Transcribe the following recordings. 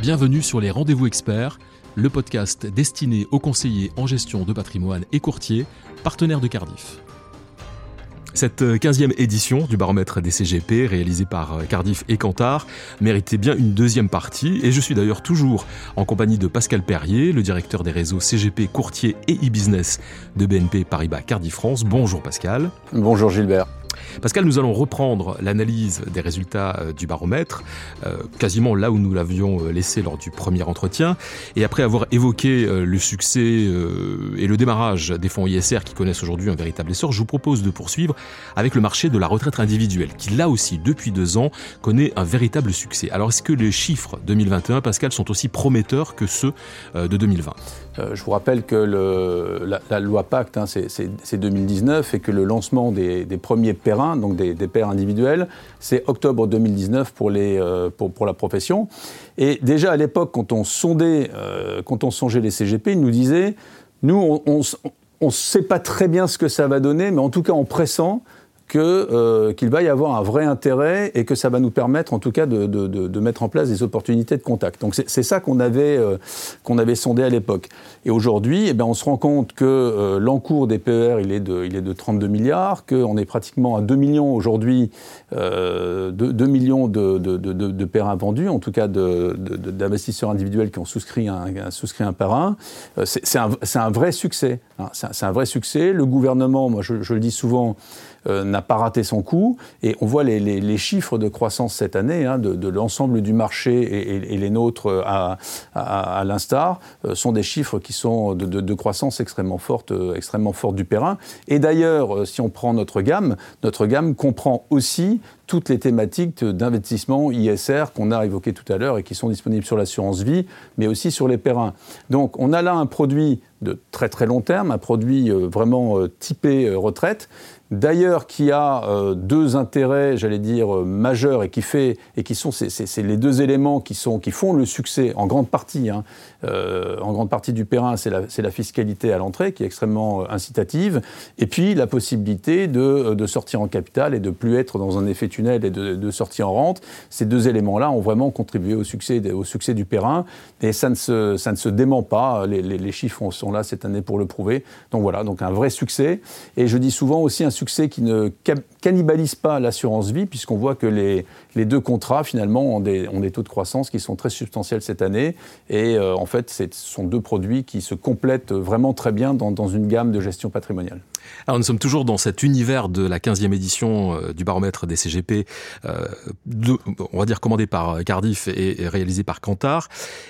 Bienvenue sur les Rendez-vous Experts, le podcast destiné aux conseillers en gestion de patrimoine et courtiers, partenaires de Cardiff. Cette 15e édition du baromètre des CGP, réalisée par Cardiff et Cantar, méritait bien une deuxième partie, et je suis d'ailleurs toujours en compagnie de Pascal Perrier, le directeur des réseaux CGP courtier et e-business de BNP Paribas Cardiff France. Bonjour Pascal. Bonjour Gilbert. Pascal, nous allons reprendre l'analyse des résultats euh, du baromètre, euh, quasiment là où nous l'avions euh, laissé lors du premier entretien. Et après avoir évoqué le succès et le démarrage des fonds ISR qui connaissent aujourd'hui un véritable essor, je vous propose de poursuivre avec le marché de la retraite individuelle, qui là aussi, depuis deux ans, connaît un véritable succès. Alors est-ce que les chiffres 2021, Pascal, sont aussi prometteurs que ceux de 2020 Je vous rappelle que la, loi Pacte, hein, c'est 2019, et que le lancement des, des premiers donc des, pairs individuels. C'est octobre 2019 pour, les, euh, pour, la profession. Et déjà à l'époque, quand on sondait, euh, quand on songeait les CGP, ils nous disaient, nous, on ne sait pas très bien ce que ça va donner, mais en tout cas en euh, qu'il va y avoir un vrai intérêt et que ça va nous permettre en tout cas de, mettre en place des opportunités de contact. Donc c'est ça qu'on avait, euh, qu'on avait sondé à l'époque. Et aujourd'hui, eh ben, on se rend compte que euh, l'encours des PER, il est, de, il est de 32 milliards, qu'on est pratiquement à 2 millions aujourd'hui, euh, 2, millions de, de, PER vendus, en tout cas d'investisseurs individuels qui ont souscrit un, souscrit un PER C'est un, vrai succès. Hein. C'est un, vrai succès. Le gouvernement, moi je le dis souvent, euh, n'a pas raté son coup. Et on voit les, les, chiffres de croissance cette année, hein, de, l'ensemble du marché et, les nôtres euh, à, à, l'instar, euh, sont des chiffres qui sont de, de, croissance extrêmement forte, extrêmement forte du Perrin. Et d'ailleurs, si on prend notre gamme, notre gamme comprend aussi toutes les thématiques d'investissement ISR qu'on a évoquées tout à l'heure et qui sont disponibles sur l'assurance vie, mais aussi sur les périns. Donc on a là un produit de très très long terme, un produit vraiment typé retraite, D'ailleurs, qui a euh, deux intérêts, j'allais dire, euh, majeurs et qui fait et qui sont les deux éléments qui sont qui font le succès en grande partie, hein, euh, en grande partie du Perrin, c'est la, fiscalité à l'entrée qui est extrêmement incitative, et puis la possibilité de, de, sortir en capital et de plus être dans un effet tunnel et de, de sortir en rente. Ces deux éléments-là ont vraiment contribué au succès au succès du Perrin, et ça ne se ça ne se dément pas. Les, les, les chiffres sont là cette année pour le prouver. Donc voilà, donc un vrai succès. Et je dis souvent aussi un succès qui ne cannibalise pas l'assurance vie, puisqu'on voit que les, les, deux contrats, finalement, ont des, ont des, taux de croissance qui sont très substantiels cette année. Et euh, en fait, ce sont deux produits qui se complètent vraiment très bien dans, dans, une gamme de gestion patrimoniale. Alors nous sommes toujours dans cet univers de la 15e édition euh, du baromètre des CGP, euh, on va dire commandé par Cardiff et, et réalisé par Kantar.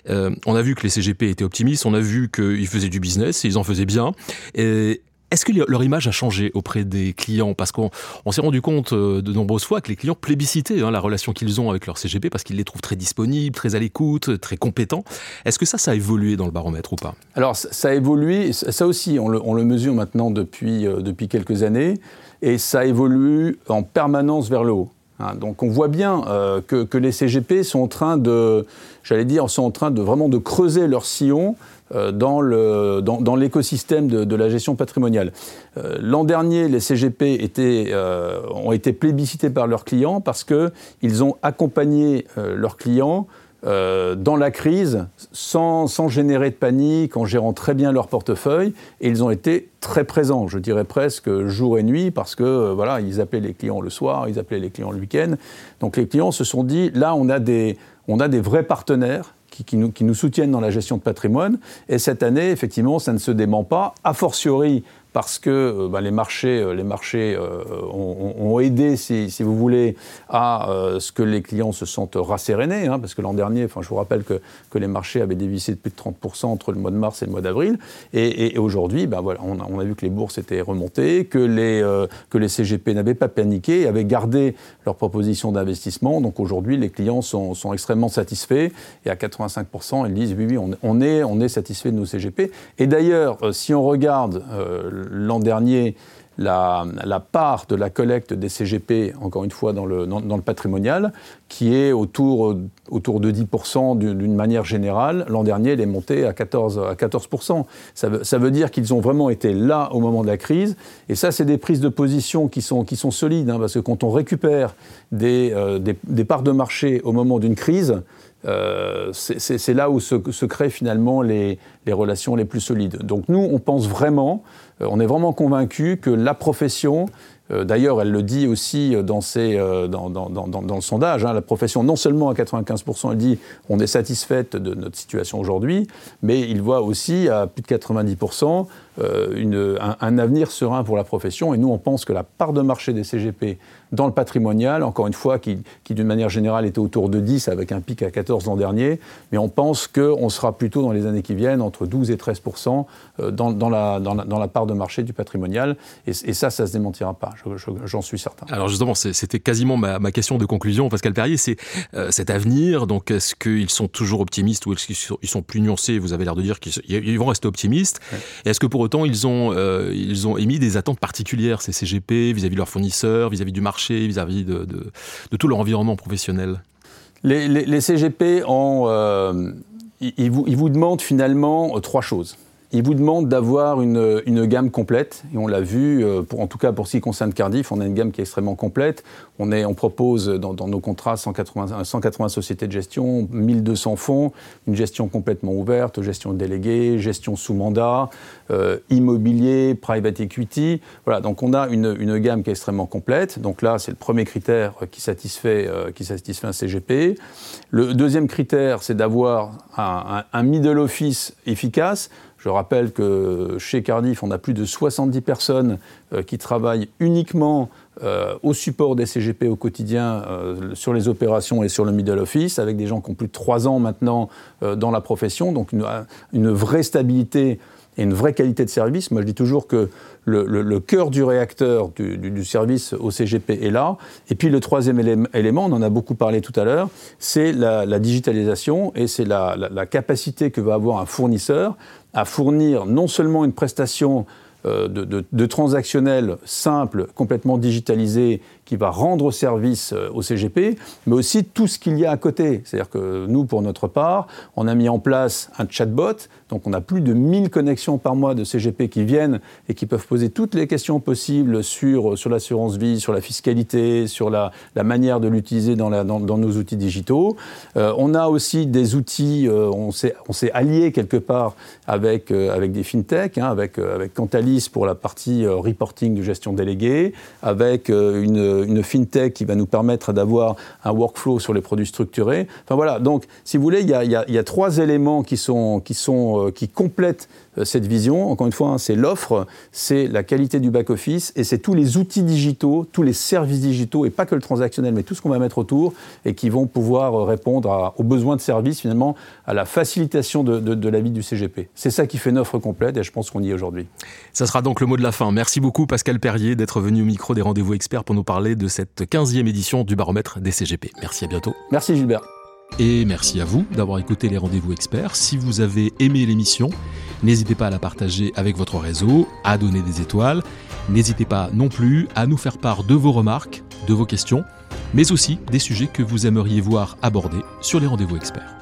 Euh, on a vu que les CGP étaient optimistes, on a vu qu'ils faisaient du business, ils en faisaient bien. Et, est-ce que leur image a changé auprès des clients? Parce qu'on s'est rendu compte euh, de nombreuses fois que les clients plébiscitaient hein, la relation qu'ils ont avec leur CGP parce qu'ils les trouvent très disponibles, très à l'écoute, très compétents. Est-ce que ça, ça a évolué dans le baromètre ou pas? Alors, ça a évolué. Ça aussi, on le, mesure maintenant depuis, euh, depuis quelques années. Et ça évolue en permanence vers le haut. Hein, donc on voit bien euh, que, les CGP sont en train de, j'allais dire, sont en train de vraiment de creuser leur sillon euh, dans, l'écosystème de, la gestion patrimoniale. Euh, l'an dernier, les CGP ont été plébiscités par leurs clients parce qu'ils ont accompagné leurs clients euh, dans la crise sans, sans, générer de panique, en gérant très bien leur portefeuille. Et ils ont été très présents, je dirais presque jour et nuit, parce que euh, voilà, ils appelaient les clients le soir, ils appelaient les clients le week-end. Donc les clients se sont dit, là, on a des, on a des vrais partenaires qui, nous, qui, nous, soutiennent dans la gestion de patrimoine. Et cette année, effectivement, ça ne se dément pas. A fortiori, parce que euh, bah, les marchés, euh, les marchés euh, ont, aidé, si, vous voulez, à ce que les clients se sentent rassérénés. Hein, parce que l'an dernier, je vous rappelle que, les marchés avaient dévissé de plus de 30% entre le mois de mars et le mois d'avril. Et, aujourd'hui, bah, voilà, on a, vu que les bourses étaient remontées, que les, que les CGP n'avaient pas paniqué, avaient gardé leur proposition d'investissement. Donc aujourd'hui, les clients sont, sont, extrêmement satisfaits. Et à 85%, ils disent oui, oui, on, on est, on est satisfait de nos CGP. Et d'ailleurs, si on regarde l'an dernier la, part de la collecte des CGP, encore une fois dans le, patrimonial, qui est autour, autour de 10% d'une manière générale. L'an dernier, elle est montée à 14%. À 14%. Ça, veut, ça veut dire qu'ils ont vraiment été là au moment de la crise. Et ça, c'est des prises de position qui sont, solides, hein, parce que quand on récupère euh, des parts de marché au moment d'une crise, c'est là où se, créent finalement les, les, relations les plus solides. Donc nous, on pense vraiment, on est vraiment convaincu que la profession euh, d'ailleurs, elle le dit aussi euh, dans, euh, dans, le sondage. Hein, la profession, non seulement à 95%, elle dit on est satisfaite de notre situation aujourd'hui, mais il voit aussi à plus de 90% un, avenir serein pour la profession. Et nous, on pense que la part de marché des CGP dans le patrimonial, encore une fois, qui, d'une manière générale était autour de 10 avec un pic à 14 l'an dernier, mais on pense qu'on sera plutôt dans les années qui viennent entre 12 et 13 dans, la, dans, la, part de marché du patrimonial. Et, ça, ça ne se démentira pas j'en suis certain. Alors justement, c'était quasiment ma, question de conclusion, Pascal Perrier, c'est euh, cet avenir, donc est-ce qu'ils sont toujours optimistes ou est-ce qu'ils sont, sont, plus nuancés? Vous avez l'air de dire qu'ils vont rester optimistes. Est-ce que pour autant, ils ont, euh, ils ont émis des attentes particulières, ces CGP, vis-à-vis de leurs fournisseurs, vis-à-vis du marché, vis-à-vis de, de, tout leur environnement professionnel? Les, CGP, ont, euh, ils, vous, ils vous demandent finalement trois choses. Il vous demande d'avoir une, une, gamme complète, et on l'a vu, euh, pour, en tout cas pour ce qui concerne Cardiff, on a une gamme qui est extrêmement complète. On, est, on propose dans, dans nos contrats 180, 180, sociétés de gestion, 1200 fonds, une gestion complètement ouverte, gestion déléguée, gestion sous mandat, euh, immobilier, private equity. Voilà, donc on a une, une, gamme qui est extrêmement complète. Donc là, c'est le premier critère qui satisfait, euh, qui satisfait un CGP. Le deuxième critère, c'est d'avoir un, un middle office efficace. Je rappelle que chez Cardiff, on a plus de 70 personnes euh, qui travaillent uniquement euh, au support des CGP au quotidien euh, sur les opérations et sur le middle office, avec des gens qui ont plus de 3 ans maintenant dans la profession, donc une, une vraie stabilité et une vraie qualité de service. Moi, je dis toujours que le, cœur du réacteur du, service au CGP est là. Et puis le troisième élément, on en a beaucoup parlé tout à l'heure, c'est la, digitalisation et c'est la, la, capacité que va avoir un fournisseur à fournir non seulement une prestation euh, de, transactionnel simple, complètement digitalisé, qui va rendre service euh, au CGP, mais aussi tout ce qu'il y a à côté. C'est-à-dire que nous, pour notre part, on a mis en place un chatbot, donc on a plus de 1000 connexions par mois de CGP qui viennent et qui peuvent poser toutes les questions possibles sur, sur l'assurance vie, sur la fiscalité, sur la, manière de l'utiliser dans, nos outils digitaux. Euh, on a aussi des outils, on s'est allié quelque part avec, avec des fintechs, hein, avec, avec pour la partie euh, reporting de gestion déléguée, avec euh, une, fintech qui va nous permettre d'avoir un workflow sur les produits structurés. Enfin voilà, donc si vous voulez, il y a, trois éléments qui, sont, qui, sont, euh, qui complètent cette vision. Encore une fois, hein, c'est l'offre, c'est la qualité du back-office et c'est tous les outils digitaux, tous les services digitaux et pas que le transactionnel, mais tout ce qu'on va mettre autour et qui vont pouvoir euh, répondre aux besoins de service, finalement, à la facilitation de, la vie du CGP. C'est ça qui fait une offre complète et je pense qu'on y est aujourd'hui. Ça sera donc le mot de la fin. Merci beaucoup Pascal Perrier d'être venu au micro des rendez-vous experts pour nous parler de cette 15e édition du baromètre des CGP. Merci, à bientôt. Merci Gilbert. Et merci à vous d'avoir écouté les rendez-vous experts. Si vous avez aimé l'émission, n'hésitez pas à la partager avec votre réseau, à donner des étoiles. N'hésitez pas non plus à nous faire part de vos remarques, de vos questions, mais aussi des sujets que vous aimeriez voir abordés sur les rendez-vous experts.